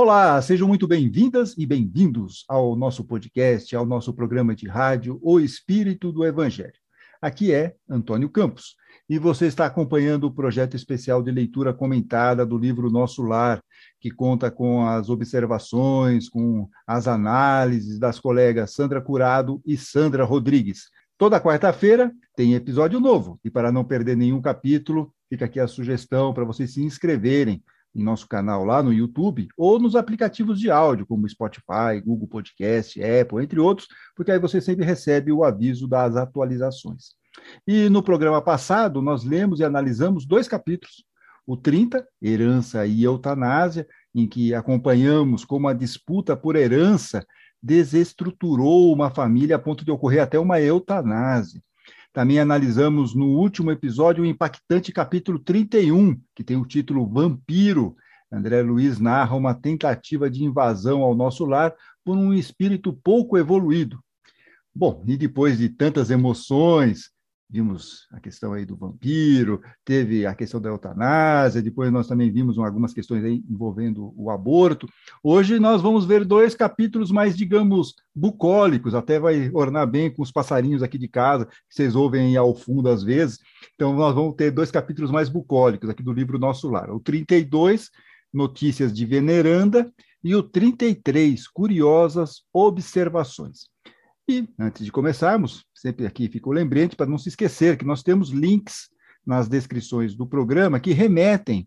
Olá, sejam muito bem-vindas e bem-vindos ao nosso podcast, ao nosso programa de rádio O Espírito do Evangelho. Aqui é Antônio Campos e você está acompanhando o projeto especial de leitura comentada do livro Nosso Lar, que conta com as observações, com as análises das colegas Sandra Curado e Sandra Rodrigues. Toda quarta-feira tem episódio novo e para não perder nenhum capítulo, fica aqui a sugestão para vocês se inscreverem em nosso canal lá no YouTube ou nos aplicativos de áudio, como Spotify, Google Podcast, Apple, entre outros, porque aí você sempre recebe o aviso das atualizações. E no programa passado, nós lemos e analisamos dois capítulos. O 30, Herança e Eutanásia, em que acompanhamos como a disputa por herança desestruturou uma família a ponto de ocorrer até uma eutanásia. Também analisamos no último episódio o impactante capítulo 31, que tem o título Vampiro. André Luiz narra uma tentativa de invasão ao nosso lar por um espírito pouco evoluído. Bom, e depois de tantas emoções, vimos a questão aí do vampiro, teve a questão da eutanásia, depois nós também vimos algumas questões envolvendo o aborto. Hoje nós vamos ver dois capítulos mais, digamos, bucólicos, até vai ornar bem com os passarinhos aqui de casa, que vocês ouvem ao fundo às vezes. Então nós vamos ter dois capítulos mais bucólicos aqui do livro Nosso Lar. O 32, Notícias de Veneranda, e o 33, Curiosas Observações. E antes de começarmos, sempre aqui fica o lembrete para não se esquecer que nós temos links nas descrições do programa que remetem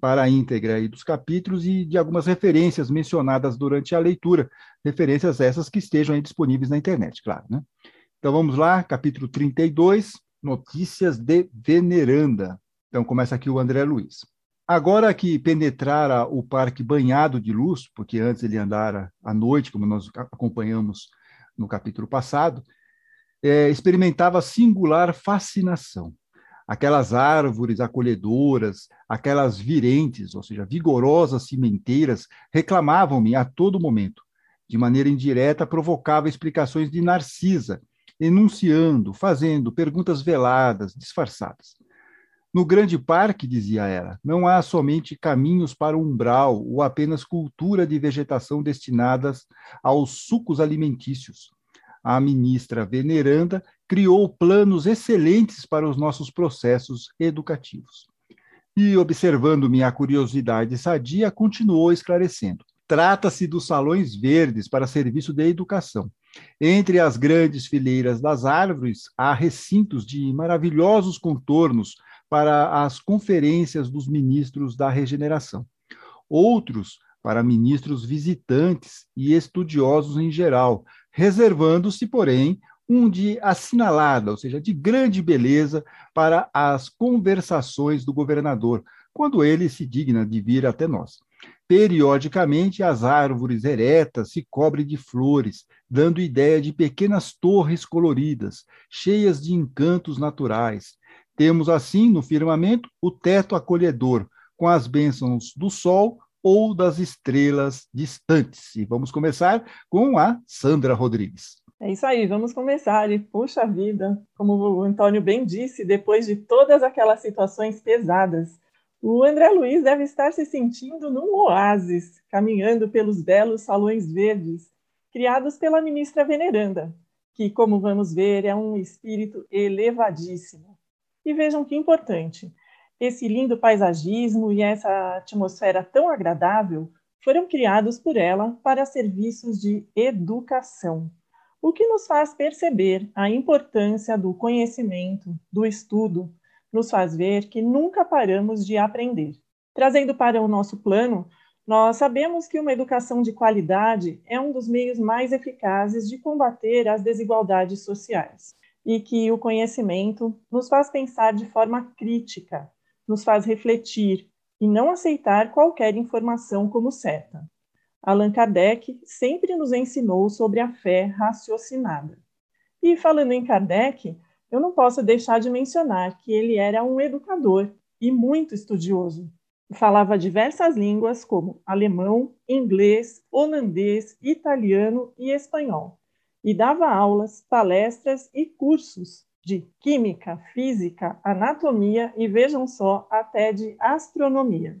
para a íntegra dos capítulos e de algumas referências mencionadas durante a leitura, referências essas que estejam disponíveis na internet, claro, né? Então vamos lá, capítulo 32, Notícias de Veneranda. Então começa aqui o André Luiz. Agora que penetrara o parque banhado de luz, porque antes ele andara à noite, como nós acompanhamos no capítulo passado, é, experimentava singular fascinação. Aquelas árvores acolhedoras, aquelas virentes, ou seja, vigorosas cimenteiras, reclamavam-me a todo momento. De maneira indireta, provocava explicações de Narcisa, enunciando, fazendo perguntas veladas, disfarçadas. No grande parque, dizia ela, não há somente caminhos para o umbral ou apenas cultura de vegetação destinadas aos sucos alimentícios. A ministra veneranda criou planos excelentes para os nossos processos educativos. E, observando minha curiosidade sadia, continuou esclarecendo. Trata-se dos salões verdes para serviço de educação. Entre as grandes fileiras das árvores, há recintos de maravilhosos contornos para as conferências dos ministros da regeneração, outros para ministros visitantes e estudiosos em geral, reservando-se, porém, um de assinalada, ou seja, de grande beleza, para as conversações do governador, quando ele se digna de vir até nós. Periodicamente, as árvores eretas se cobrem de flores, dando ideia de pequenas torres coloridas, cheias de encantos naturais, temos, assim, no firmamento, o teto acolhedor, com as bênçãos do sol ou das estrelas distantes. E vamos começar com a Sandra Rodrigues. É isso aí, vamos começar. E, puxa vida, como o Antônio bem disse, depois de todas aquelas situações pesadas, o André Luiz deve estar se sentindo num oásis, caminhando pelos belos salões verdes, criados pela ministra veneranda, que, como vamos ver, é um espírito elevadíssimo. E vejam que importante, esse lindo paisagismo e essa atmosfera tão agradável foram criados por ela para serviços de educação, o que nos faz perceber a importância do conhecimento, do estudo, nos faz ver que nunca paramos de aprender. Trazendo para o nosso plano, nós sabemos que uma educação de qualidade é um dos meios mais eficazes de combater as desigualdades sociais e que o conhecimento nos faz pensar de forma crítica, nos faz refletir e não aceitar qualquer informação como certa. Allan Kardec sempre nos ensinou sobre a fé raciocinada. E falando em Kardec, eu não posso deixar de mencionar que ele era um educador e muito estudioso. Falava diversas línguas como alemão, inglês, holandês, italiano e espanhol e dava aulas, palestras e cursos de química, física, anatomia e vejam só, até de astronomia.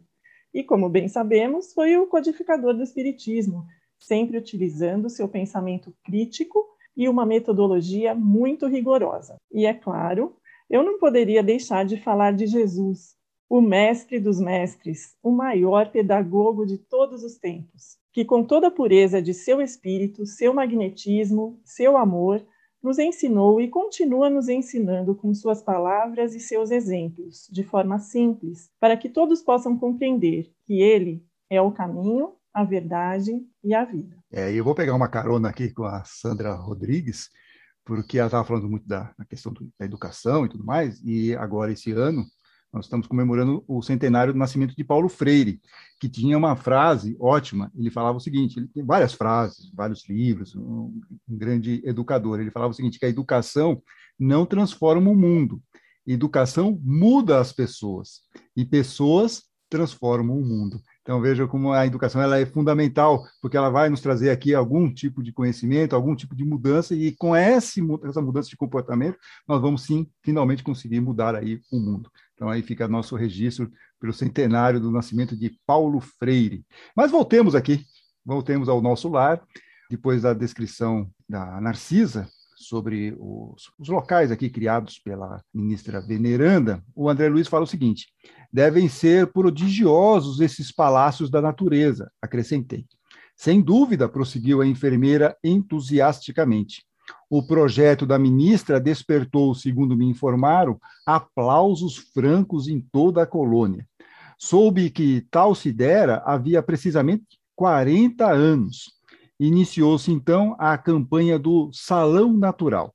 e, como bem sabemos, foi o codificador do Espiritismo, sempre utilizando seu pensamento crítico e uma metodologia muito rigorosa. E é claro, eu não poderia deixar de falar de Jesus, o mestre dos mestres, o maior pedagogo de todos os tempos, que com toda a pureza de seu espírito, seu magnetismo, seu amor, nos ensinou e continua nos ensinando com suas palavras e seus exemplos, de forma simples, para que todos possam compreender que ele é o caminho, a verdade e a vida. É, eu vou pegar uma carona aqui com a Sandra Rodrigues, porque ela estava falando muito da, da questão do, da educação e tudo mais, e agora esse ano nós estamos comemorando o centenário do nascimento de Paulo Freire, que tinha uma frase ótima. Ele falava o seguinte: ele tem várias frases, vários livros, um, um grande educador. Ele falava o seguinte: que a educação não transforma o mundo, educação muda as pessoas e pessoas transformam o mundo. Então veja como a educação ela é fundamental, porque ela vai nos trazer aqui algum tipo de conhecimento, algum tipo de mudança, e com essa mudança de comportamento, nós vamos sim, finalmente conseguir mudar aí o mundo. Então aí fica nosso registro pelo centenário do nascimento de Paulo Freire. Mas voltemos aqui, voltemos ao nosso lar, depois da descrição da Narcisa sobre os, os locais aqui criados pela ministra Veneranda, o André Luiz fala o seguinte: devem ser prodigiosos esses palácios da natureza, acrescentei. Sem dúvida, prosseguiu a enfermeira entusiasticamente. O projeto da ministra despertou, segundo me informaram, aplausos francos em toda a colônia. Soube que tal se dera havia precisamente 40 anos. Iniciou-se então a campanha do Salão Natural.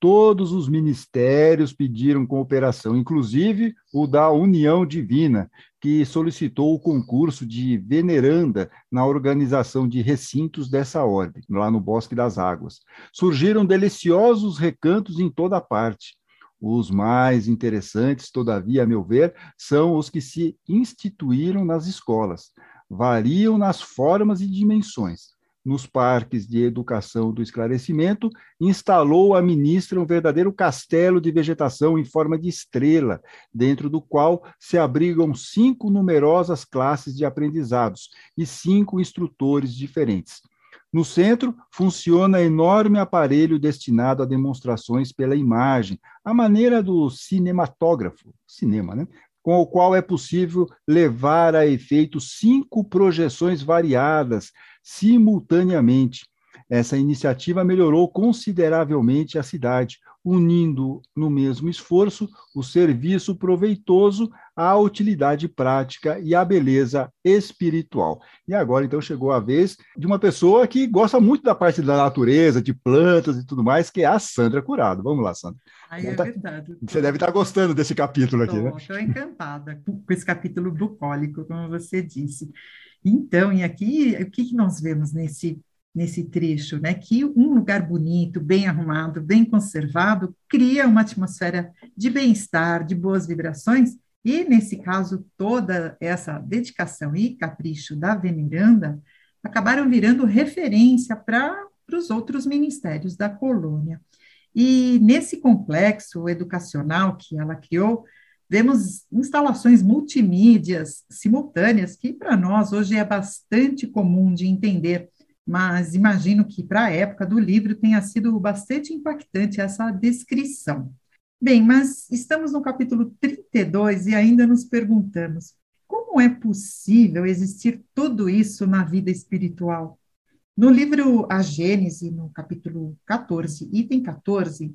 Todos os ministérios pediram cooperação, inclusive o da União Divina, que solicitou o concurso de veneranda na organização de recintos dessa ordem, lá no Bosque das Águas. Surgiram deliciosos recantos em toda parte. Os mais interessantes, todavia, a meu ver, são os que se instituíram nas escolas. Variam nas formas e dimensões nos parques de educação do esclarecimento, instalou a ministra um verdadeiro castelo de vegetação em forma de estrela, dentro do qual se abrigam cinco numerosas classes de aprendizados e cinco instrutores diferentes. No centro, funciona enorme aparelho destinado a demonstrações pela imagem, a maneira do cinematógrafo, cinema, né? com o qual é possível levar a efeito cinco projeções variadas, simultaneamente. Essa iniciativa melhorou consideravelmente a cidade, unindo no mesmo esforço o serviço proveitoso à utilidade prática e à beleza espiritual. E agora, então, chegou a vez de uma pessoa que gosta muito da parte da natureza, de plantas e tudo mais, que é a Sandra Curado. Vamos lá, Sandra. Aí é tá... verdade. Você deve estar gostando desse capítulo aqui, né? Estou encantada com esse capítulo bucólico, como você disse. Então, e aqui, o que, que nós vemos nesse, nesse trecho? Né? Que um lugar bonito, bem arrumado, bem conservado, cria uma atmosfera de bem-estar, de boas vibrações, e, nesse caso, toda essa dedicação e capricho da veneranda acabaram virando referência para os outros ministérios da colônia. E nesse complexo educacional que ela criou, Vemos instalações multimídias simultâneas, que para nós hoje é bastante comum de entender, mas imagino que para a época do livro tenha sido bastante impactante essa descrição. Bem, mas estamos no capítulo 32 e ainda nos perguntamos: como é possível existir tudo isso na vida espiritual? No livro A Gênese, no capítulo 14, item 14,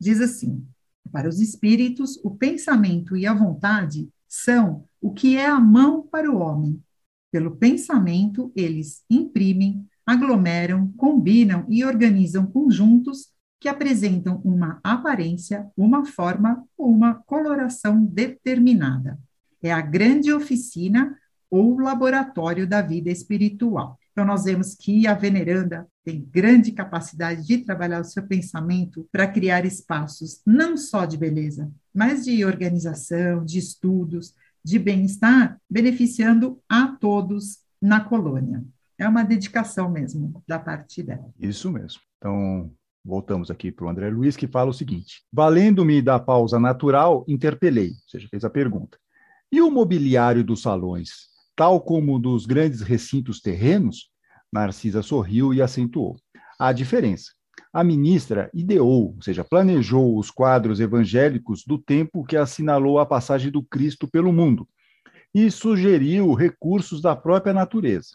diz assim: para os espíritos, o pensamento e a vontade são o que é a mão para o homem. Pelo pensamento, eles imprimem, aglomeram, combinam e organizam conjuntos que apresentam uma aparência, uma forma ou uma coloração determinada. É a grande oficina ou laboratório da vida espiritual. Então, nós vemos que a veneranda tem grande capacidade de trabalhar o seu pensamento para criar espaços não só de beleza, mas de organização, de estudos, de bem-estar, beneficiando a todos na colônia. É uma dedicação mesmo da parte dela. Isso mesmo. Então, voltamos aqui para o André Luiz, que fala o seguinte: valendo-me da pausa natural, interpelei, ou seja, fez a pergunta. E o mobiliário dos salões? Tal como dos grandes recintos terrenos? Narcisa sorriu e acentuou. Há diferença. A ministra ideou, ou seja, planejou os quadros evangélicos do tempo que assinalou a passagem do Cristo pelo mundo e sugeriu recursos da própria natureza.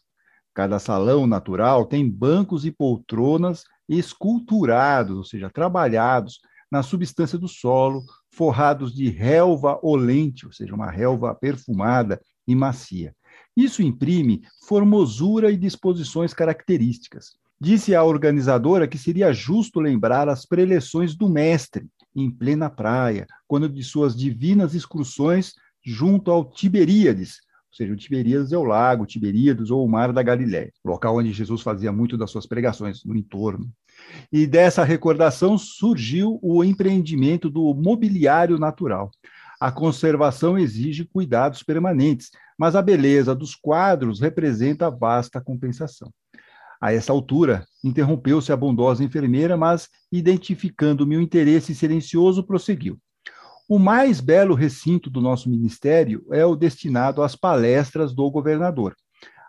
Cada salão natural tem bancos e poltronas esculturados, ou seja, trabalhados na substância do solo, forrados de relva olente, ou seja, uma relva perfumada e macia. Isso imprime formosura e disposições características. Disse a organizadora que seria justo lembrar as preleções do mestre, em plena praia, quando de suas divinas excursões junto ao Tiberíades, ou seja, o Tiberíades é o lago, Tiberíades ou o mar da Galiléia, local onde Jesus fazia muito das suas pregações, no entorno. E dessa recordação surgiu o empreendimento do mobiliário natural. A conservação exige cuidados permanentes, mas a beleza dos quadros representa vasta compensação. A essa altura, interrompeu-se a bondosa enfermeira, mas, identificando meu interesse silencioso, prosseguiu. O mais belo recinto do nosso ministério é o destinado às palestras do governador.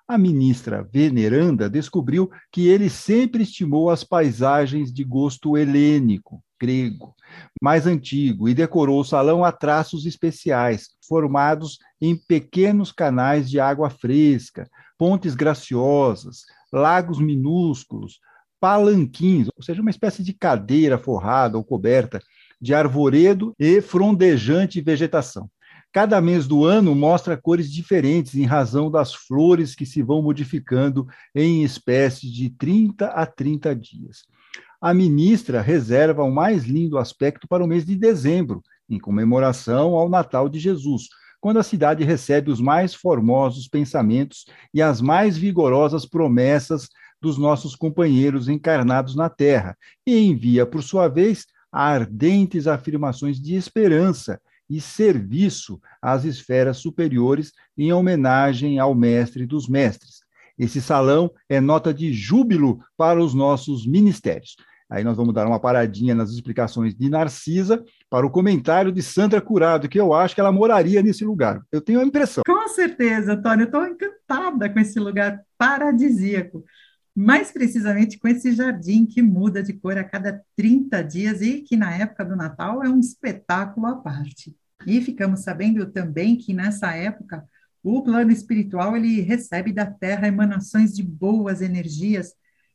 A ministra veneranda descobriu que ele sempre estimou as paisagens de gosto helênico, grego, mais antigo, e decorou o salão a traços especiais, formados em pequenos canais de água fresca, pontes graciosas, lagos minúsculos, palanquins, ou seja, uma espécie de cadeira forrada ou coberta de arvoredo e frondejante vegetação. Cada mês do ano mostra cores diferentes em razão das flores que se vão modificando em espécies de 30 a 30 dias. A ministra reserva o mais lindo aspecto para o mês de dezembro, em comemoração ao Natal de Jesus, quando a cidade recebe os mais formosos pensamentos e as mais vigorosas promessas dos nossos companheiros encarnados na terra, e envia, por sua vez, ardentes afirmações de esperança e serviço às esferas superiores em homenagem ao mestre dos mestres. Esse salão é nota de júbilo para os nossos ministérios. Aí nós vamos dar uma paradinha nas explicações de Narcisa para o comentário de Sandra Curado, que eu acho que ela moraria nesse lugar. Eu tenho a impressão. Com certeza, Antônio, estou encantada com esse lugar paradisíaco. Mais precisamente com esse jardim que muda de cor a cada 30 dias e que na época do Natal é um espetáculo à parte. E ficamos sabendo também que nessa época o plano espiritual ele recebe da Terra emanações de boas energias,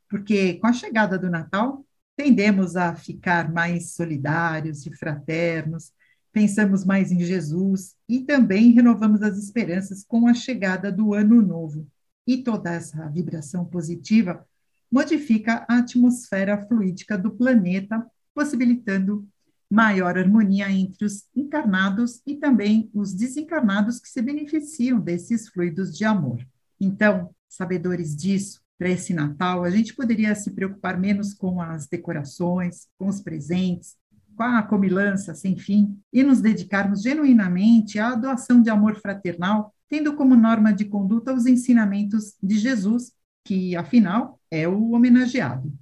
porque com a chegada do Natal tendemos a ficar mais solidários e fraternos, pensamos mais em Jesus e também renovamos as esperanças com a chegada do Ano Novo. E toda essa vibração positiva modifica a atmosfera fluídica do planeta, possibilitando maior harmonia entre os encarnados e também os desencarnados que se beneficiam desses fluidos de amor. Então, sabedores disso, para esse Natal, a gente poderia se preocupar menos com as decorações, com os presentes, com a comilança sem fim e nos dedicarmos genuinamente à doação de amor fraternal, tendo como norma de conduta os ensinamentos de Jesus, que, afinal, é o homenageado.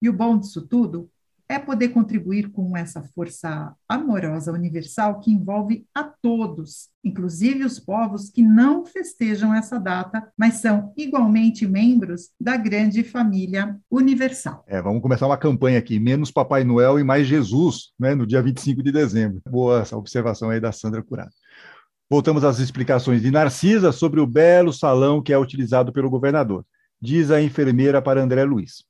E o bom disso tudo é poder contribuir com essa força amorosa universal que envolve a todos, inclusive os povos que não festejam essa data, mas são igualmente membros da grande família universal. É, vamos começar uma campanha aqui, menos Papai Noel e mais Jesus, né, no dia 25 de dezembro. Boa essa observação aí da Sandra Curado. Voltamos às explicações de Narcisa sobre o belo salão que é utilizado pelo governador. Diz a enfermeira para André Luiz.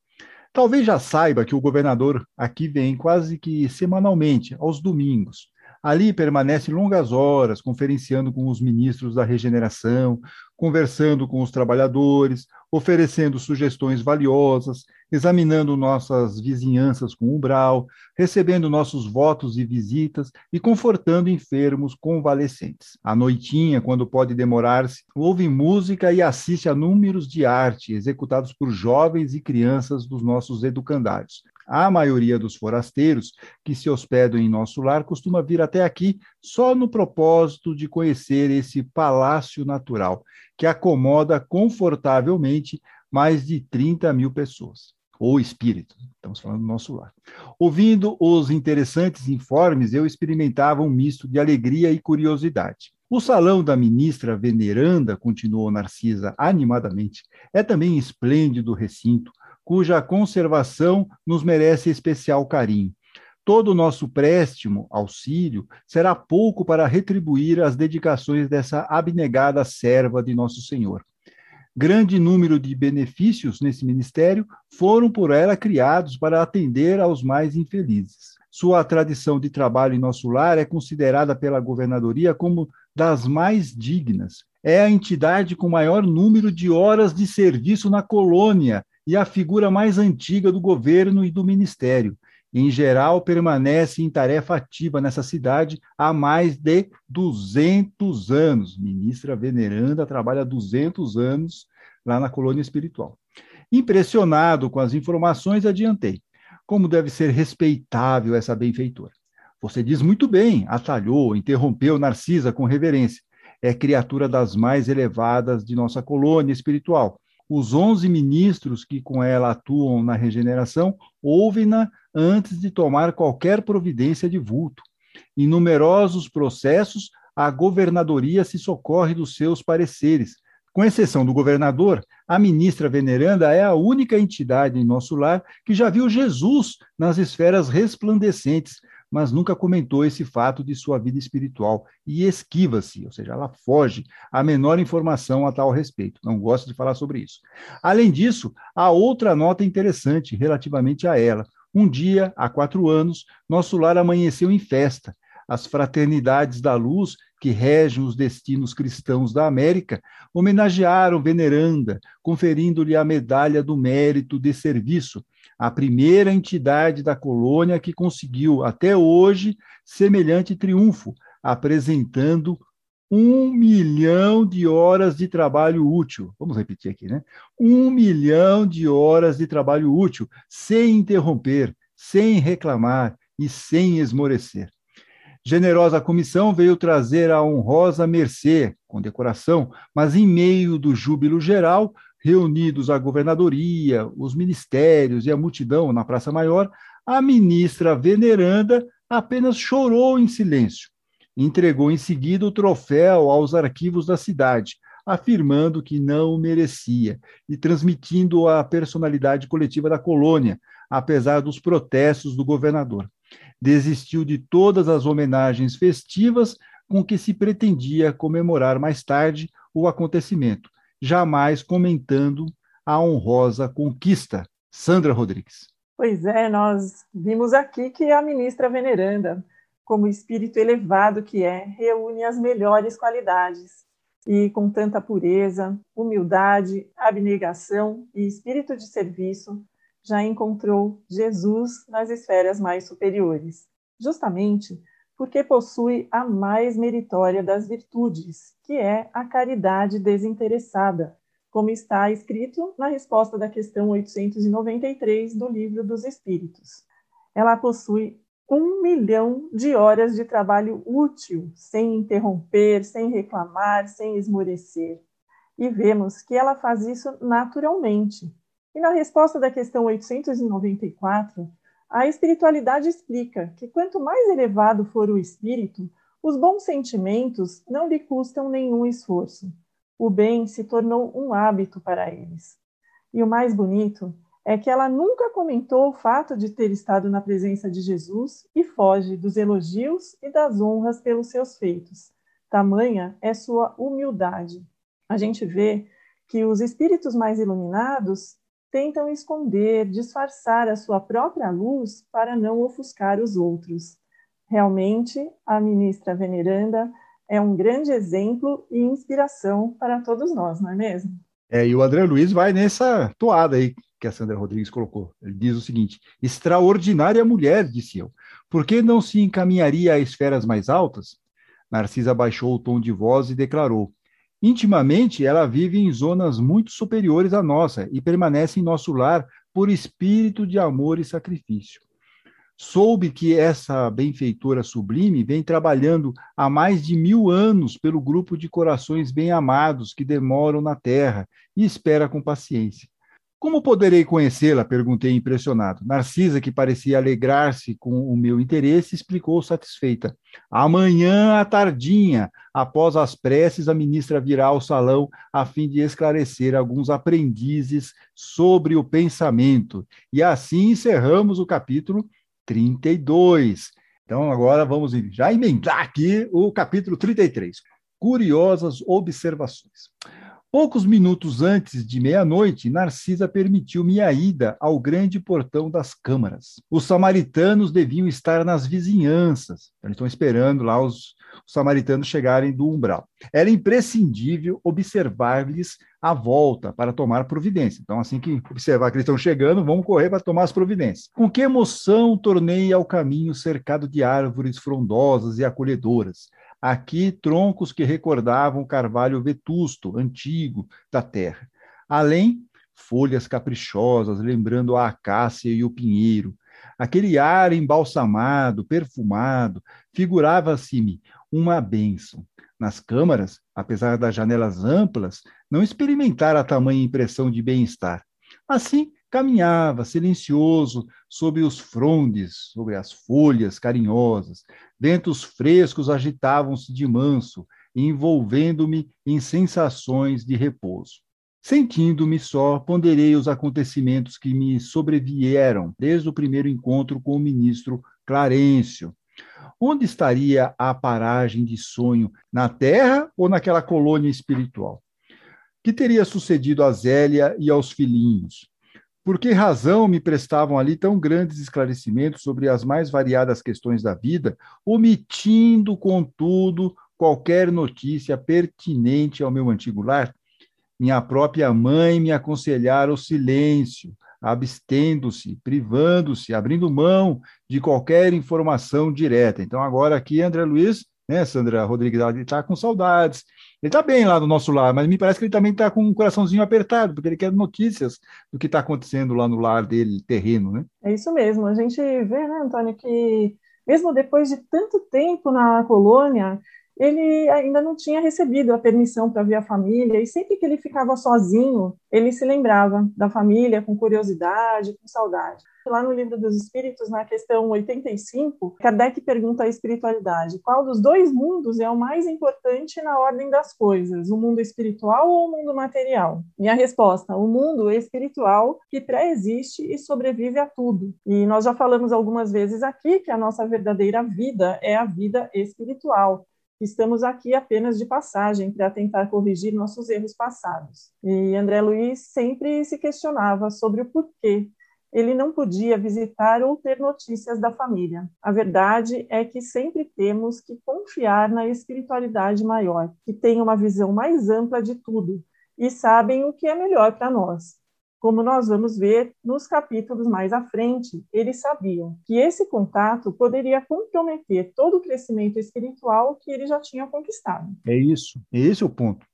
Talvez já saiba que o governador aqui vem quase que semanalmente, aos domingos. Ali permanece longas horas, conferenciando com os ministros da regeneração, conversando com os trabalhadores, oferecendo sugestões valiosas, examinando nossas vizinhanças com umbral, recebendo nossos votos e visitas e confortando enfermos convalescentes. À noitinha, quando pode demorar-se, ouve música e assiste a números de arte executados por jovens e crianças dos nossos educandários. A maioria dos forasteiros que se hospedam em nosso lar costuma vir até aqui só no propósito de conhecer esse palácio natural, que acomoda confortavelmente mais de 30 mil pessoas ou espírito, estamos falando do nosso lar. Ouvindo os interessantes informes, eu experimentava um misto de alegria e curiosidade. O salão da ministra veneranda, continuou Narcisa animadamente, é também esplêndido recinto, cuja conservação nos merece especial carinho. Todo o nosso préstimo, auxílio, será pouco para retribuir as dedicações dessa abnegada serva de Nosso Senhor. Grande número de benefícios nesse ministério foram por ela criados para atender aos mais infelizes. Sua tradição de trabalho em nosso lar é considerada pela governadoria como das mais dignas. É a entidade com maior número de horas de serviço na colônia e a figura mais antiga do governo e do ministério. Em geral, permanece em tarefa ativa nessa cidade há mais de 200 anos. Ministra Veneranda trabalha há 200 anos lá na colônia espiritual. Impressionado com as informações, adiantei. Como deve ser respeitável essa benfeitora. Você diz muito bem, atalhou, interrompeu Narcisa com reverência. É criatura das mais elevadas de nossa colônia espiritual. Os onze ministros que com ela atuam na regeneração ouvem-na antes de tomar qualquer providência de vulto. Em numerosos processos, a governadoria se socorre dos seus pareceres. Com exceção do governador, a ministra veneranda é a única entidade em nosso lar que já viu Jesus nas esferas resplandecentes, mas nunca comentou esse fato de sua vida espiritual e esquiva-se, ou seja, ela foge a menor informação a tal respeito. Não gosta de falar sobre isso. Além disso, há outra nota interessante relativamente a ela. Um dia, há quatro anos, nosso lar amanheceu em festa. As fraternidades da luz que regem os destinos cristãos da América, homenagearam Veneranda, conferindo-lhe a medalha do mérito de serviço, a primeira entidade da colônia que conseguiu, até hoje, semelhante triunfo, apresentando um milhão de horas de trabalho útil. Vamos repetir aqui, né? Um milhão de horas de trabalho útil, sem interromper, sem reclamar e sem esmorecer. Generosa comissão veio trazer a honrosa mercê, com decoração, mas em meio do júbilo geral, reunidos a governadoria, os ministérios e a multidão na Praça Maior, a ministra veneranda apenas chorou em silêncio. Entregou em seguida o troféu aos arquivos da cidade, afirmando que não o merecia e transmitindo a personalidade coletiva da colônia, apesar dos protestos do governador desistiu de todas as homenagens festivas com que se pretendia comemorar mais tarde o acontecimento, jamais comentando a honrosa conquista. Sandra Rodrigues. Pois é, nós vimos aqui que a ministra veneranda, como espírito elevado que é, reúne as melhores qualidades e com tanta pureza, humildade, abnegação e espírito de serviço, já encontrou Jesus nas esferas mais superiores, justamente porque possui a mais meritória das virtudes, que é a caridade desinteressada, como está escrito na resposta da questão 893 do Livro dos Espíritos. Ela possui um milhão de horas de trabalho útil, sem interromper, sem reclamar, sem esmorecer. E vemos que ela faz isso naturalmente, e na resposta da questão 894, a espiritualidade explica que quanto mais elevado for o espírito, os bons sentimentos não lhe custam nenhum esforço. O bem se tornou um hábito para eles. E o mais bonito é que ela nunca comentou o fato de ter estado na presença de Jesus e foge dos elogios e das honras pelos seus feitos. Tamanha é sua humildade. A gente vê que os espíritos mais iluminados tentam esconder, disfarçar a sua própria luz para não ofuscar os outros. Realmente, a ministra veneranda é um grande exemplo e inspiração para todos nós, não é mesmo? É, e o André Luiz vai nessa toada aí que a Sandra Rodrigues colocou. Ele diz o seguinte: extraordinária mulher, disse eu. Por que não se encaminharia a esferas mais altas? Narcisa baixou o tom de voz e declarou: Intimamente, ela vive em zonas muito superiores à nossa e permanece em nosso lar por espírito de amor e sacrifício. Soube que essa benfeitora sublime vem trabalhando há mais de mil anos pelo grupo de corações bem-amados que demoram na terra e espera com paciência. Como poderei conhecê-la? perguntei impressionado. Narcisa, que parecia alegrar-se com o meu interesse, explicou satisfeita. Amanhã à tardinha, após as preces, a ministra virá ao salão a fim de esclarecer alguns aprendizes sobre o pensamento. E assim encerramos o capítulo 32. Então, agora vamos já emendar aqui o capítulo 33. Curiosas observações. Poucos minutos antes de meia-noite, Narcisa permitiu-me a ida ao grande portão das câmaras. Os samaritanos deviam estar nas vizinhanças. Eles estão esperando lá os, os samaritanos chegarem do umbral. Era imprescindível observar-lhes a volta para tomar providência. Então, assim que observar que eles estão chegando, vamos correr para tomar as providências. Com que emoção tornei ao caminho cercado de árvores frondosas e acolhedoras Aqui, troncos que recordavam o carvalho vetusto, antigo da terra. Além, folhas caprichosas, lembrando a acácia e o pinheiro. Aquele ar embalsamado, perfumado, figurava-se-me uma bênção. Nas câmaras, apesar das janelas amplas, não experimentara tamanha impressão de bem-estar. Assim, caminhava silencioso sob os frondes, sobre as folhas carinhosas. Ventos frescos agitavam-se de manso, envolvendo-me em sensações de repouso. Sentindo-me só, ponderei os acontecimentos que me sobrevieram desde o primeiro encontro com o ministro Clarencio. Onde estaria a paragem de sonho? Na terra ou naquela colônia espiritual? Que teria sucedido a Zélia e aos filhinhos? Por que razão me prestavam ali tão grandes esclarecimentos sobre as mais variadas questões da vida, omitindo, contudo, qualquer notícia pertinente ao meu antigo lar? Minha própria mãe me aconselhara o silêncio, abstendo-se, privando-se, abrindo mão de qualquer informação direta. Então, agora aqui, André Luiz, né, Sandra Rodrigues, está com saudades, ele está bem lá do nosso lar, mas me parece que ele também está com um coraçãozinho apertado, porque ele quer notícias do que está acontecendo lá no lar dele, terreno, né? É isso mesmo. A gente vê, né, Antônio, que mesmo depois de tanto tempo na colônia, ele ainda não tinha recebido a permissão para ver a família, e sempre que ele ficava sozinho, ele se lembrava da família com curiosidade, com saudade. Lá no Livro dos Espíritos, na questão 85, Kardec pergunta à espiritualidade: qual dos dois mundos é o mais importante na ordem das coisas, o mundo espiritual ou o mundo material? E a resposta: o mundo espiritual que pré-existe e sobrevive a tudo. E nós já falamos algumas vezes aqui que a nossa verdadeira vida é a vida espiritual estamos aqui apenas de passagem para tentar corrigir nossos erros passados. E André Luiz sempre se questionava sobre o porquê ele não podia visitar ou ter notícias da família. A verdade é que sempre temos que confiar na espiritualidade maior, que tem uma visão mais ampla de tudo e sabem o que é melhor para nós. Como nós vamos ver nos capítulos mais à frente, eles sabiam que esse contato poderia comprometer todo o crescimento espiritual que ele já tinha conquistado. É isso, esse é o ponto.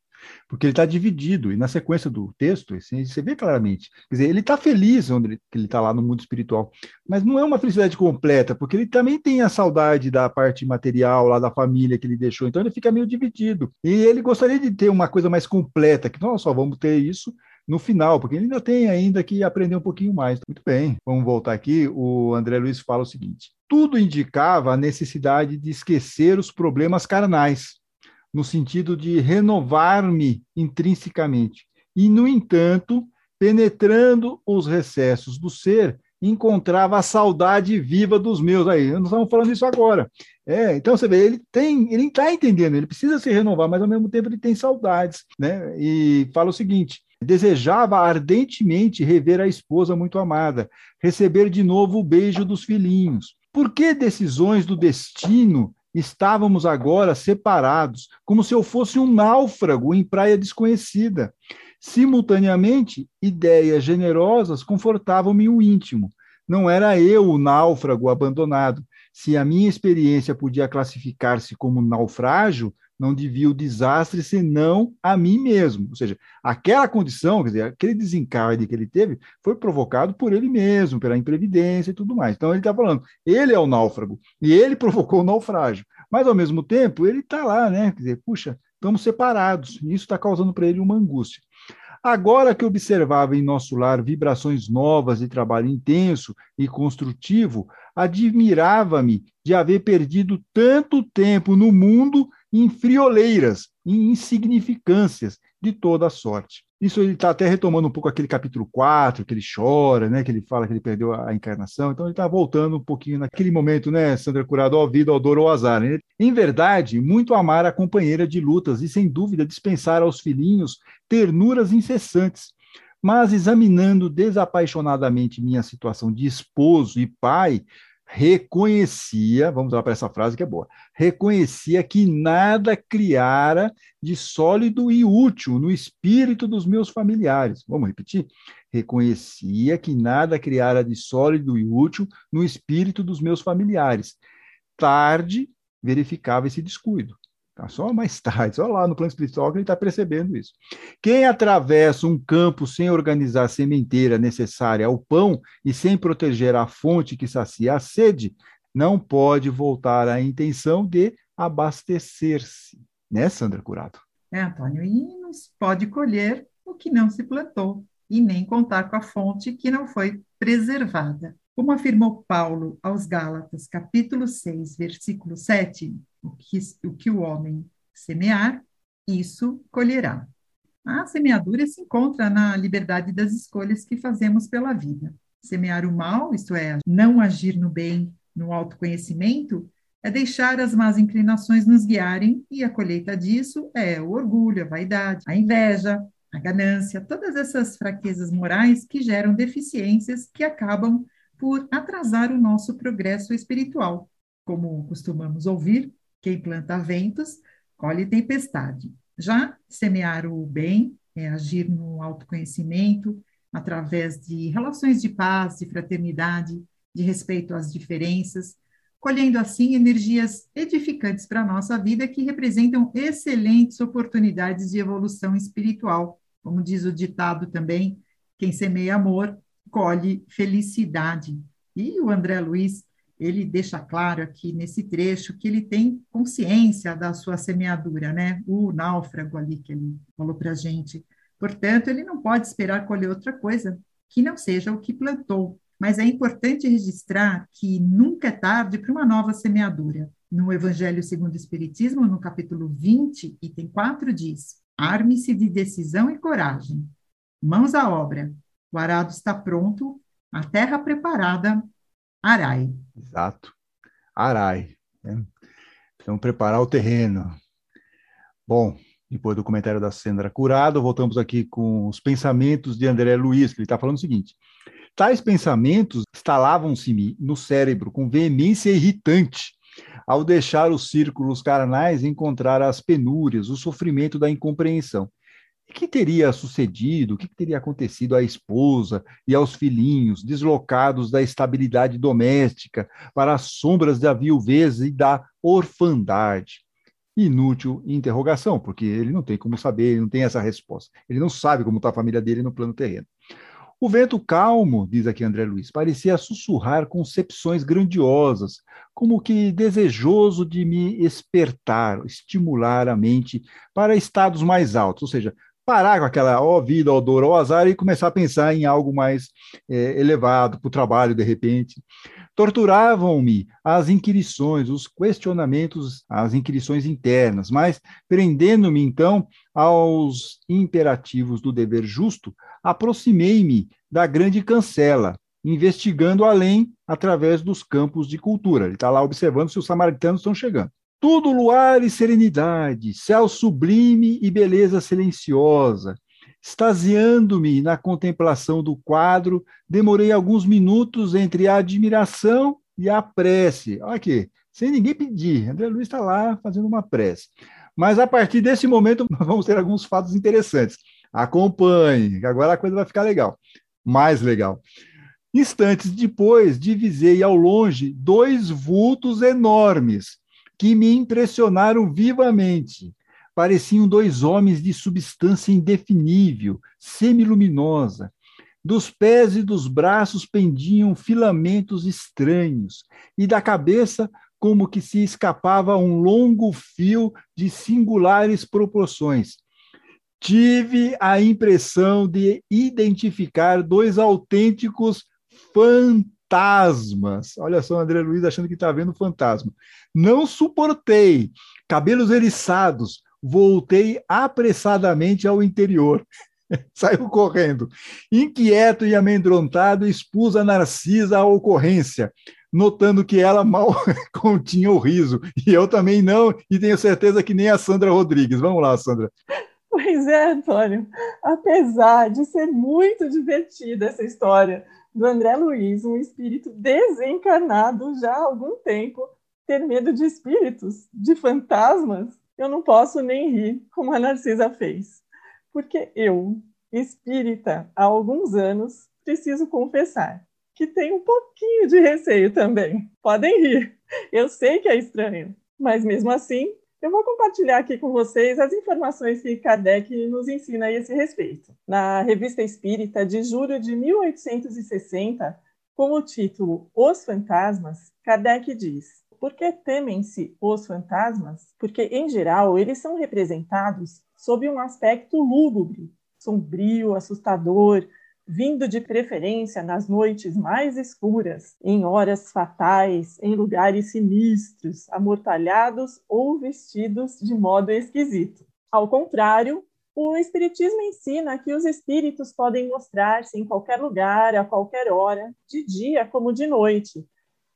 Porque ele está dividido, e na sequência do texto, assim, você vê claramente. Quer dizer, ele está feliz onde ele está lá no mundo espiritual, mas não é uma felicidade completa, porque ele também tem a saudade da parte material, lá da família que ele deixou, então ele fica meio dividido. E ele gostaria de ter uma coisa mais completa, que nós só vamos ter isso no final, porque ele ainda tem ainda que aprender um pouquinho mais. Muito bem, vamos voltar aqui. O André Luiz fala o seguinte: tudo indicava a necessidade de esquecer os problemas carnais, no sentido de renovar-me intrinsecamente. E, no entanto, penetrando os recessos do ser, encontrava a saudade viva dos meus. Aí, nós estamos falando isso agora. É, então você vê, ele tem, ele está entendendo, ele precisa se renovar, mas ao mesmo tempo ele tem saudades, né? E fala o seguinte: Desejava ardentemente rever a esposa muito amada, receber de novo o beijo dos filhinhos. Por que decisões do destino estávamos agora separados, como se eu fosse um náufrago em praia desconhecida? Simultaneamente, ideias generosas confortavam-me o íntimo. Não era eu o náufrago abandonado. Se a minha experiência podia classificar-se como naufrágio, não devia o desastre senão a mim mesmo. Ou seja, aquela condição, quer dizer, aquele desencarne que ele teve, foi provocado por ele mesmo, pela imprevidência e tudo mais. Então ele está falando, ele é o náufrago e ele provocou o naufrágio. Mas ao mesmo tempo, ele está lá, né? Quer dizer, puxa, estamos separados. E isso está causando para ele uma angústia. Agora que observava em nosso lar vibrações novas de trabalho intenso e construtivo, admirava-me de haver perdido tanto tempo no mundo em frioleiras, em insignificâncias de toda sorte. Isso ele está até retomando um pouco aquele capítulo 4, que ele chora, né, que ele fala que ele perdeu a encarnação. Então ele está voltando um pouquinho naquele momento, né, Sandra Curado, ao vida, ao dor ou azar. Né? Em verdade, muito amar a companheira de lutas e, sem dúvida, dispensar aos filhinhos ternuras incessantes. Mas examinando desapaixonadamente minha situação de esposo e pai, reconhecia, vamos lá para essa frase que é boa, reconhecia que nada criara de sólido e útil no espírito dos meus familiares. Vamos repetir? Reconhecia que nada criara de sólido e útil no espírito dos meus familiares. Tarde verificava esse descuido. Tá? Só mais tarde, só lá no plano espiritual que ele está percebendo isso. Quem atravessa um campo sem organizar a sementeira necessária ao pão e sem proteger a fonte que sacia a sede, não pode voltar à intenção de abastecer-se. Né, Sandra Curado? É, Antônio, e não se pode colher o que não se plantou, e nem contar com a fonte que não foi preservada. Como afirmou Paulo aos Gálatas, capítulo 6, versículo 7, o que, o que o homem semear, isso colherá. A semeadura se encontra na liberdade das escolhas que fazemos pela vida. Semear o mal, isto é, não agir no bem, no autoconhecimento, é deixar as más inclinações nos guiarem, e a colheita disso é o orgulho, a vaidade, a inveja, a ganância, todas essas fraquezas morais que geram deficiências que acabam por atrasar o nosso progresso espiritual. Como costumamos ouvir, quem planta ventos, colhe tempestade. Já semear o bem é agir no autoconhecimento, através de relações de paz, de fraternidade, de respeito às diferenças, colhendo assim energias edificantes para a nossa vida que representam excelentes oportunidades de evolução espiritual. Como diz o ditado também, quem semeia amor, colhe felicidade. E o André Luiz ele deixa claro aqui nesse trecho que ele tem consciência da sua semeadura, né? O náufrago ali que ele falou para a gente. Portanto, ele não pode esperar colher outra coisa que não seja o que plantou. Mas é importante registrar que nunca é tarde para uma nova semeadura. No Evangelho segundo o Espiritismo, no capítulo 20, item 4, diz: Arme-se de decisão e coragem. Mãos à obra. O arado está pronto, a terra preparada Arai. Exato. Arai. Né? Então, preparar o terreno. Bom, depois do comentário da Sandra Curado, voltamos aqui com os pensamentos de André Luiz, que ele está falando o seguinte. Tais pensamentos instalavam-se no cérebro com veemência irritante, ao deixar os círculos carnais encontrar as penúrias, o sofrimento da incompreensão. Que teria sucedido, o que teria acontecido à esposa e aos filhinhos, deslocados da estabilidade doméstica para as sombras da viuvez e da orfandade? Inútil interrogação, porque ele não tem como saber, ele não tem essa resposta. Ele não sabe como está a família dele no plano terreno. O vento calmo, diz aqui André Luiz, parecia sussurrar concepções grandiosas, como que desejoso de me espertar, estimular a mente para estados mais altos, ou seja, parar com aquela ó vida, ó dor, ó azar e começar a pensar em algo mais é, elevado para o trabalho, de repente. Torturavam-me as inquirições, os questionamentos, as inquirições internas, mas prendendo-me então aos imperativos do dever justo, aproximei-me da grande cancela, investigando além através dos campos de cultura. Ele está lá observando se os samaritanos estão chegando. Tudo luar e serenidade, céu sublime e beleza silenciosa. Extasiando-me na contemplação do quadro, demorei alguns minutos entre a admiração e a prece. Olha aqui, sem ninguém pedir. André Luiz está lá fazendo uma prece. Mas a partir desse momento, vamos ter alguns fatos interessantes. Acompanhe, agora a coisa vai ficar legal. Mais legal. Instantes depois, divisei ao longe dois vultos enormes que me impressionaram vivamente. Pareciam dois homens de substância indefinível, semiluminosa. Dos pés e dos braços pendiam filamentos estranhos, e da cabeça como que se escapava um longo fio de singulares proporções. tive a impressão de identificar dois autênticos fantasmas. Olha só, André Luiz achando que está vendo fantasma. Não suportei. Cabelos eriçados. Voltei apressadamente ao interior. Saiu correndo. Inquieto e amedrontado, expus a Narcisa à ocorrência, notando que ela mal continha o riso. E eu também não, e tenho certeza que nem a Sandra Rodrigues. Vamos lá, Sandra. Pois é, Antônio. Apesar de ser muito divertida essa história do André Luiz, um espírito desencarnado já há algum tempo, ter medo de espíritos, de fantasmas, eu não posso nem rir como a Narcisa fez. Porque eu, espírita há alguns anos, preciso confessar que tenho um pouquinho de receio também. Podem rir, eu sei que é estranho, mas mesmo assim eu vou compartilhar aqui com vocês as informações que Kardec nos ensina a esse respeito. Na Revista Espírita de julho de 1860, com o título Os Fantasmas, Kardec diz: Por que temem-se os fantasmas? Porque, em geral, eles são representados sob um aspecto lúgubre, sombrio, assustador, vindo de preferência nas noites mais escuras, em horas fatais, em lugares sinistros, amortalhados ou vestidos de modo esquisito. Ao contrário, o Espiritismo ensina que os espíritos podem mostrar-se em qualquer lugar, a qualquer hora, de dia como de noite,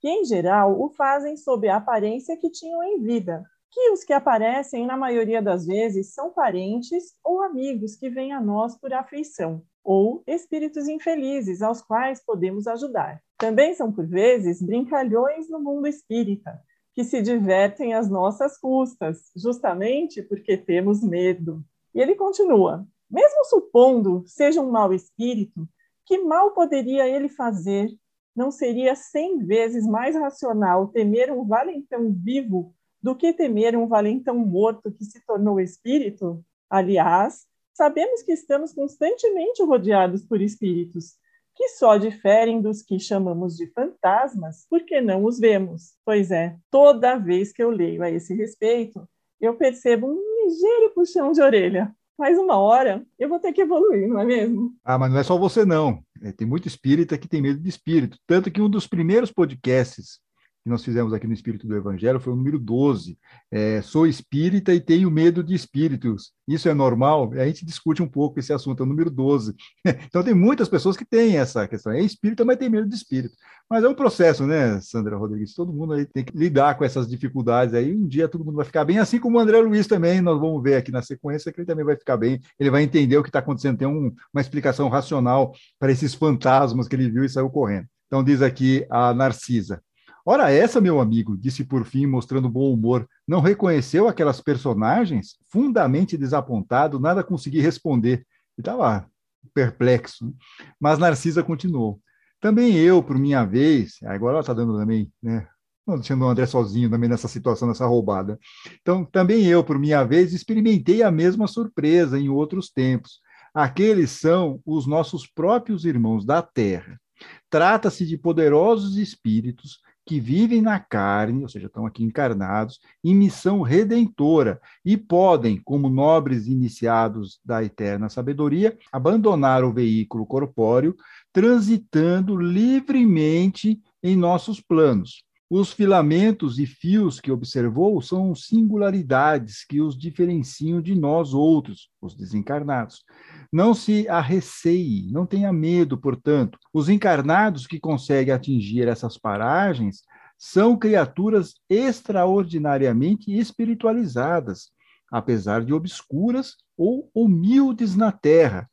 que em geral o fazem sob a aparência que tinham em vida, que os que aparecem, na maioria das vezes, são parentes ou amigos que vêm a nós por afeição ou espíritos infelizes aos quais podemos ajudar. Também são, por vezes, brincalhões no mundo espírita, que se divertem às nossas custas, justamente porque temos medo. E ele continua: mesmo supondo seja um mau espírito, que mal poderia ele fazer? Não seria cem vezes mais racional temer um valentão vivo do que temer um valentão morto que se tornou espírito? Aliás, sabemos que estamos constantemente rodeados por espíritos, que só diferem dos que chamamos de fantasmas porque não os vemos. Pois é, toda vez que eu leio a esse respeito, eu percebo um ligeiro puxão de orelha. Mas uma hora eu vou ter que evoluir, não é mesmo? Ah, mas não é só você, não. É, tem muito espírita que tem medo de espírito. Tanto que um dos primeiros podcasts que nós fizemos aqui no Espírito do Evangelho foi o número 12. É, sou espírita e tenho medo de espíritos. Isso é normal? A gente discute um pouco esse assunto, é o número 12. Então, tem muitas pessoas que têm essa questão. É espírita, mas tem medo de espírito. Mas é um processo, né, Sandra Rodrigues? Todo mundo aí tem que lidar com essas dificuldades aí. Um dia todo mundo vai ficar bem, assim como o André Luiz também. Nós vamos ver aqui na sequência que ele também vai ficar bem. Ele vai entender o que está acontecendo, tem um, uma explicação racional para esses fantasmas que ele viu e saiu correndo. Então, diz aqui a Narcisa. Ora, essa, meu amigo, disse por fim, mostrando bom humor, não reconheceu aquelas personagens? Fundamente desapontado, nada consegui responder. E estava perplexo. Mas Narcisa continuou. Também eu, por minha vez, agora ela está dando também, né? Não deixando o André sozinho também nessa situação, nessa roubada. Então, também eu, por minha vez, experimentei a mesma surpresa em outros tempos. Aqueles são os nossos próprios irmãos da terra. Trata-se de poderosos espíritos que vivem na carne, ou seja, estão aqui encarnados, em missão redentora e podem, como nobres iniciados da eterna sabedoria, abandonar o veículo corpóreo, transitando livremente em nossos planos. Os filamentos e fios que observou são singularidades que os diferenciam de nós outros, os desencarnados. Não se arreceie, não tenha medo, portanto. Os encarnados que conseguem atingir essas paragens são criaturas extraordinariamente espiritualizadas, apesar de obscuras ou humildes na terra.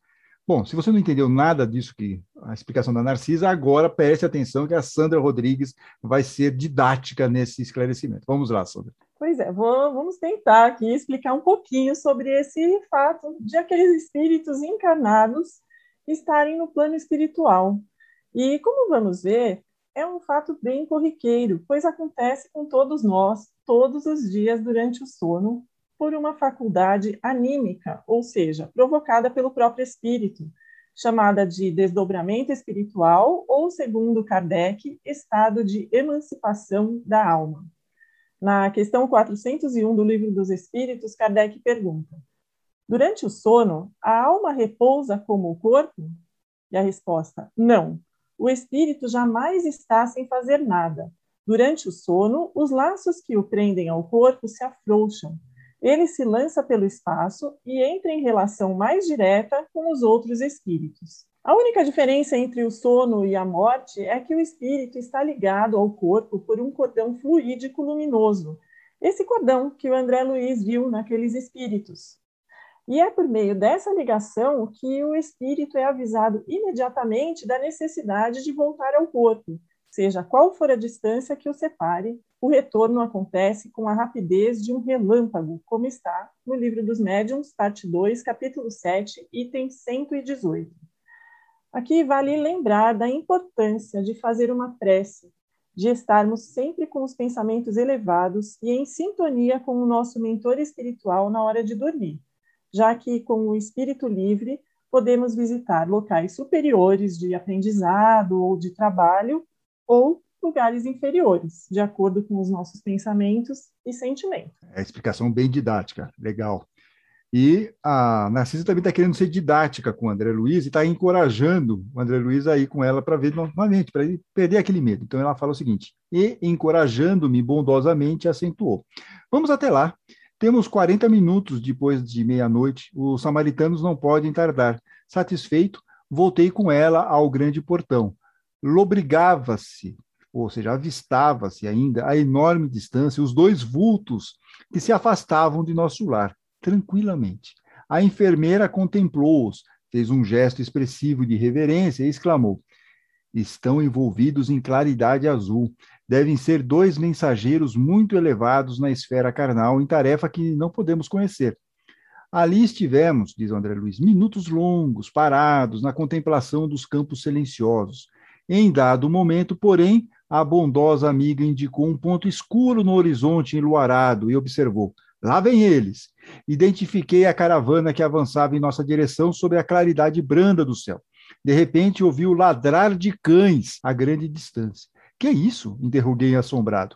Bom, se você não entendeu nada disso que a explicação da Narcisa, agora preste atenção que a Sandra Rodrigues vai ser didática nesse esclarecimento. Vamos lá, Sandra. Pois é, vamos tentar aqui explicar um pouquinho sobre esse fato de aqueles espíritos encarnados estarem no plano espiritual. E como vamos ver, é um fato bem corriqueiro, pois acontece com todos nós, todos os dias durante o sono, por uma faculdade anímica, ou seja, provocada pelo próprio espírito, chamada de desdobramento espiritual ou, segundo Kardec, estado de emancipação da alma. Na questão 401 do Livro dos Espíritos, Kardec pergunta: Durante o sono, a alma repousa como o corpo? E a resposta: não. O espírito jamais está sem fazer nada. Durante o sono, os laços que o prendem ao corpo se afrouxam. Ele se lança pelo espaço e entra em relação mais direta com os outros espíritos. A única diferença entre o sono e a morte é que o espírito está ligado ao corpo por um cordão fluídico luminoso. Esse cordão que o André Luiz viu naqueles espíritos. E é por meio dessa ligação que o espírito é avisado imediatamente da necessidade de voltar ao corpo, seja qual for a distância que o separe, o retorno acontece com a rapidez de um relâmpago, como está no Livro dos Médiuns, parte 2, capítulo 7, item 118. Aqui vale lembrar da importância de fazer uma prece, de estarmos sempre com os pensamentos elevados e em sintonia com o nosso mentor espiritual na hora de dormir, já que com o espírito livre podemos visitar locais superiores de aprendizado ou de trabalho ou lugares inferiores, de acordo com os nossos pensamentos e sentimentos. É explicação bem didática, legal. E a Narcisa também está querendo ser didática com o André Luiz e está encorajando o André Luiz a ir com ela para ver novamente, para ele perder aquele medo. Então ela fala o seguinte: e encorajando-me bondosamente, acentuou. Vamos até lá. Temos 40 minutos depois de meia-noite. Os samaritanos não podem tardar. Satisfeito, voltei com ela ao grande portão. Lobrigava-se, ou seja, avistava-se ainda a enorme distância os dois vultos que se afastavam de nosso lar tranquilamente. A enfermeira contemplou-os, fez um gesto expressivo de reverência e exclamou: Estão envolvidos em claridade azul. Devem ser dois mensageiros muito elevados na esfera carnal, em tarefa que não podemos conhecer. Ali estivemos, diz André Luiz, minutos longos, parados na contemplação dos campos silenciosos. Em dado momento, porém, a bondosa amiga indicou um ponto escuro no horizonte enluarado e observou: Lá vem eles. Identifiquei a caravana que avançava em nossa direção sob a claridade branda do céu. De repente, ouvi o ladrar de cães a grande distância. Que é isso? interroguei assombrado.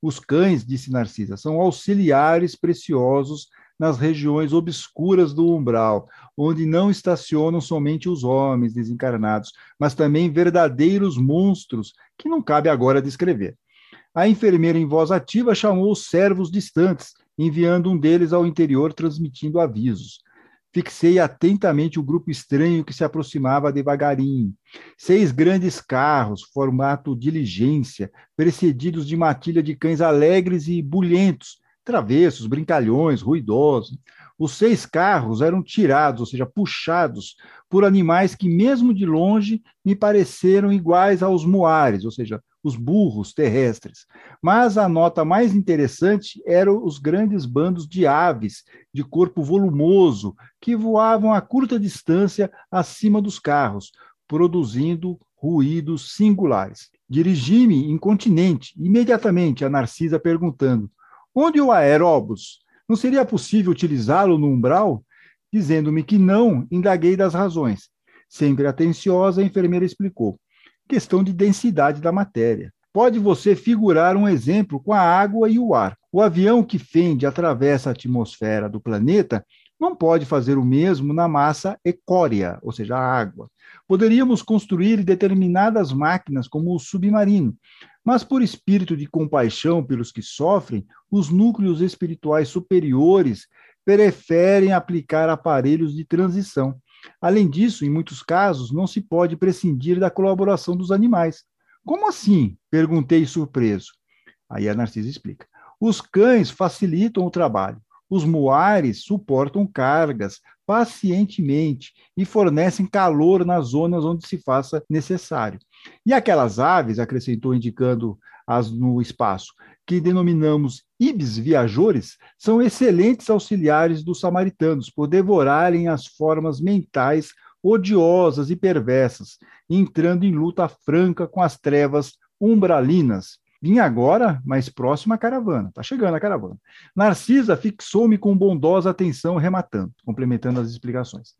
Os cães, disse Narcisa, são auxiliares preciosos nas regiões obscuras do umbral, onde não estacionam somente os homens desencarnados, mas também verdadeiros monstros que não cabe agora descrever. A enfermeira em voz ativa chamou os servos distantes, enviando um deles ao interior transmitindo avisos. Fixei atentamente o grupo estranho que se aproximava devagarinho. Seis grandes carros, formato diligência, precedidos de matilha de cães alegres e bulhentos, travessos, brincalhões, ruidosos. Os seis carros eram tirados, ou seja, puxados, por animais que, mesmo de longe, me pareceram iguais aos moares, ou seja, os burros terrestres. Mas a nota mais interessante eram os grandes bandos de aves de corpo volumoso que voavam a curta distância acima dos carros, produzindo ruídos singulares. Dirigi-me incontinente imediatamente a Narcisa perguntando: Onde o aeróbus? Não seria possível utilizá-lo no umbral? Dizendo-me que não, indaguei das razões. Sempre atenciosa, a enfermeira explicou questão de densidade da matéria. Pode você figurar um exemplo com a água e o ar. O avião que fende atravessa a atmosfera do planeta não pode fazer o mesmo na massa ecórea, ou seja, a água. Poderíamos construir determinadas máquinas, como o submarino, mas por espírito de compaixão pelos que sofrem, os núcleos espirituais superiores preferem aplicar aparelhos de transição. Além disso, em muitos casos, não se pode prescindir da colaboração dos animais. Como assim? Perguntei surpreso. Aí a Narcisa explica. Os cães facilitam o trabalho. Os muares suportam cargas pacientemente e fornecem calor nas zonas onde se faça necessário. E aquelas aves, acrescentou indicando as no espaço, que denominamos ibis viajores, são excelentes auxiliares dos samaritanos por devorarem as formas mentais odiosas e perversas, entrando em luta franca com as trevas umbralinas. Vim agora mais próximo à caravana. Está chegando a caravana. Narcisa fixou-me com bondosa atenção, rematando, complementando as explicações.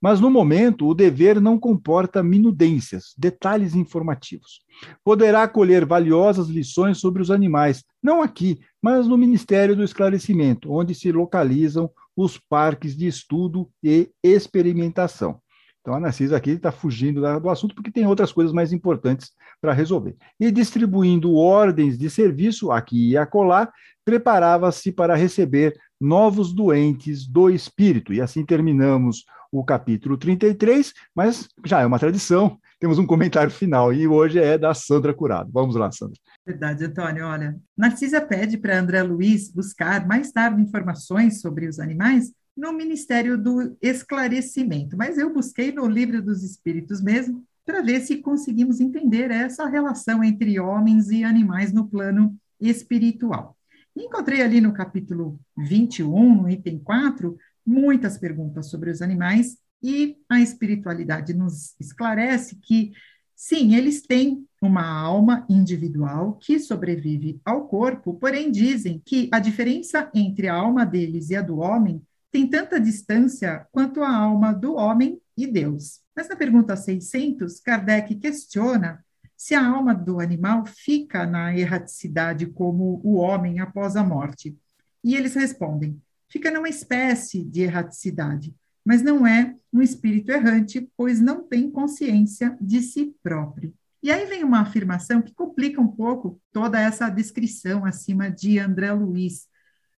Mas no momento, o dever não comporta minudências, detalhes informativos. Poderá colher valiosas lições sobre os animais, não aqui, mas no Ministério do Esclarecimento, onde se localizam os parques de estudo e experimentação. Então, a Narcisa aqui está fugindo do assunto porque tem outras coisas mais importantes para resolver. E distribuindo ordens de serviço aqui e acolá, preparava-se para receber novos doentes do espírito. E assim terminamos o capítulo 33, mas já é uma tradição, temos um comentário final e hoje é da Sandra Curado. Vamos lá, Sandra. Verdade, Antônio. Olha, Narcisa pede para André Luiz buscar mais tarde informações sobre os animais no Ministério do Esclarecimento, mas eu busquei no Livro dos Espíritos mesmo, para ver se conseguimos entender essa relação entre homens e animais no plano espiritual. Encontrei ali no capítulo 21, no item 4, muitas perguntas sobre os animais, e a espiritualidade nos esclarece que, sim, eles têm uma alma individual que sobrevive ao corpo, porém dizem que a diferença entre a alma deles e a do homem tem tanta distância quanto a alma do homem e Deus. Mas na pergunta 600, Kardec questiona se a alma do animal fica na erraticidade como o homem após a morte. E eles respondem: fica numa espécie de erraticidade, mas não é um espírito errante, pois não tem consciência de si próprio. E aí vem uma afirmação que complica um pouco toda essa descrição acima de André Luiz.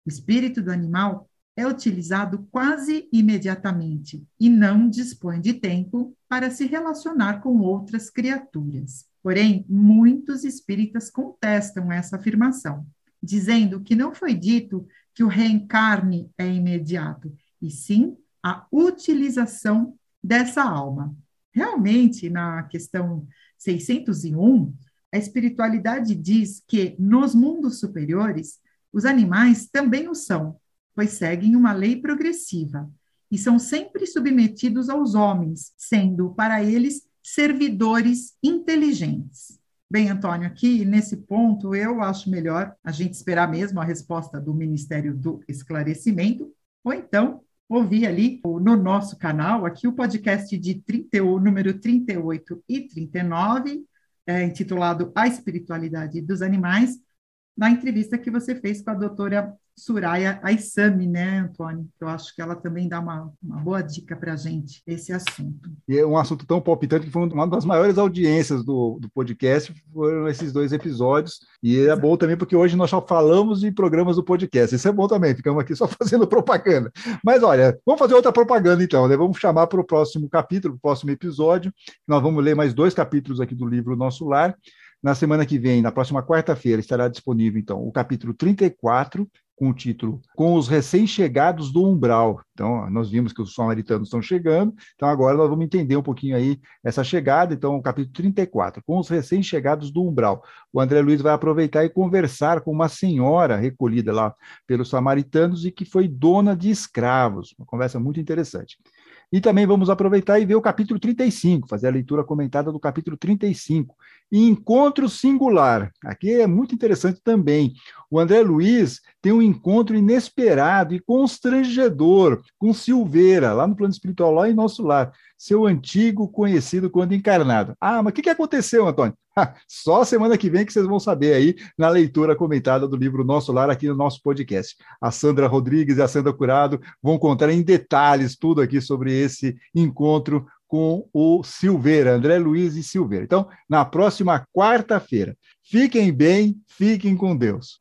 O espírito do animal é utilizado quase imediatamente e não dispõe de tempo para se relacionar com outras criaturas. Porém, muitos espíritas contestam essa afirmação, dizendo que não foi dito que o reencarne é imediato, e sim a utilização dessa alma. Realmente, na questão 601, a espiritualidade diz que nos mundos superiores, os animais também o são, pois seguem uma lei progressiva e são sempre submetidos aos homens, sendo para eles servidores inteligentes. Bem, Antônio, aqui nesse ponto eu acho melhor a gente esperar mesmo a resposta do Ministério do Esclarecimento, ou então ouvir ali no nosso canal, aqui o podcast de 30, número 38 e 39, é, intitulado A Espiritualidade dos Animais, na entrevista que você fez com a doutora Suraya Aissami, né, Antônio? Eu acho que ela também dá uma, uma boa dica para a gente, esse assunto. E é um assunto tão palpitante que foi uma das maiores audiências do, do podcast, foram esses dois episódios. E é Exato. bom também porque hoje nós só falamos de programas do podcast. Isso é bom também, ficamos aqui só fazendo propaganda. Mas olha, vamos fazer outra propaganda então, né? Vamos chamar para o próximo capítulo, o próximo episódio. Nós vamos ler mais dois capítulos aqui do livro Nosso Lar. Na semana que vem, na próxima quarta-feira, estará disponível, então, o capítulo 34, com o título Com os recém-chegados do umbral. Então, nós vimos que os samaritanos estão chegando, então agora nós vamos entender um pouquinho aí essa chegada. Então, o capítulo 34, Com os recém-chegados do umbral. O André Luiz vai aproveitar e conversar com uma senhora recolhida lá pelos samaritanos e que foi dona de escravos. Uma conversa muito interessante. E também vamos aproveitar e ver o capítulo 35, fazer a leitura comentada do capítulo 35. E encontro singular. Aqui é muito interessante também. O André Luiz tem um encontro inesperado e constrangedor com Silveira, lá no plano espiritual, lá em nosso lar seu antigo conhecido quando encarnado. Ah, mas o que, que aconteceu, Antônio? Só semana que vem que vocês vão saber aí na leitura comentada do livro Nosso Lar aqui no nosso podcast. A Sandra Rodrigues e a Sandra Curado vão contar em detalhes tudo aqui sobre esse encontro com o Silveira, André Luiz e Silveira. Então, na próxima quarta-feira. Fiquem bem, fiquem com Deus.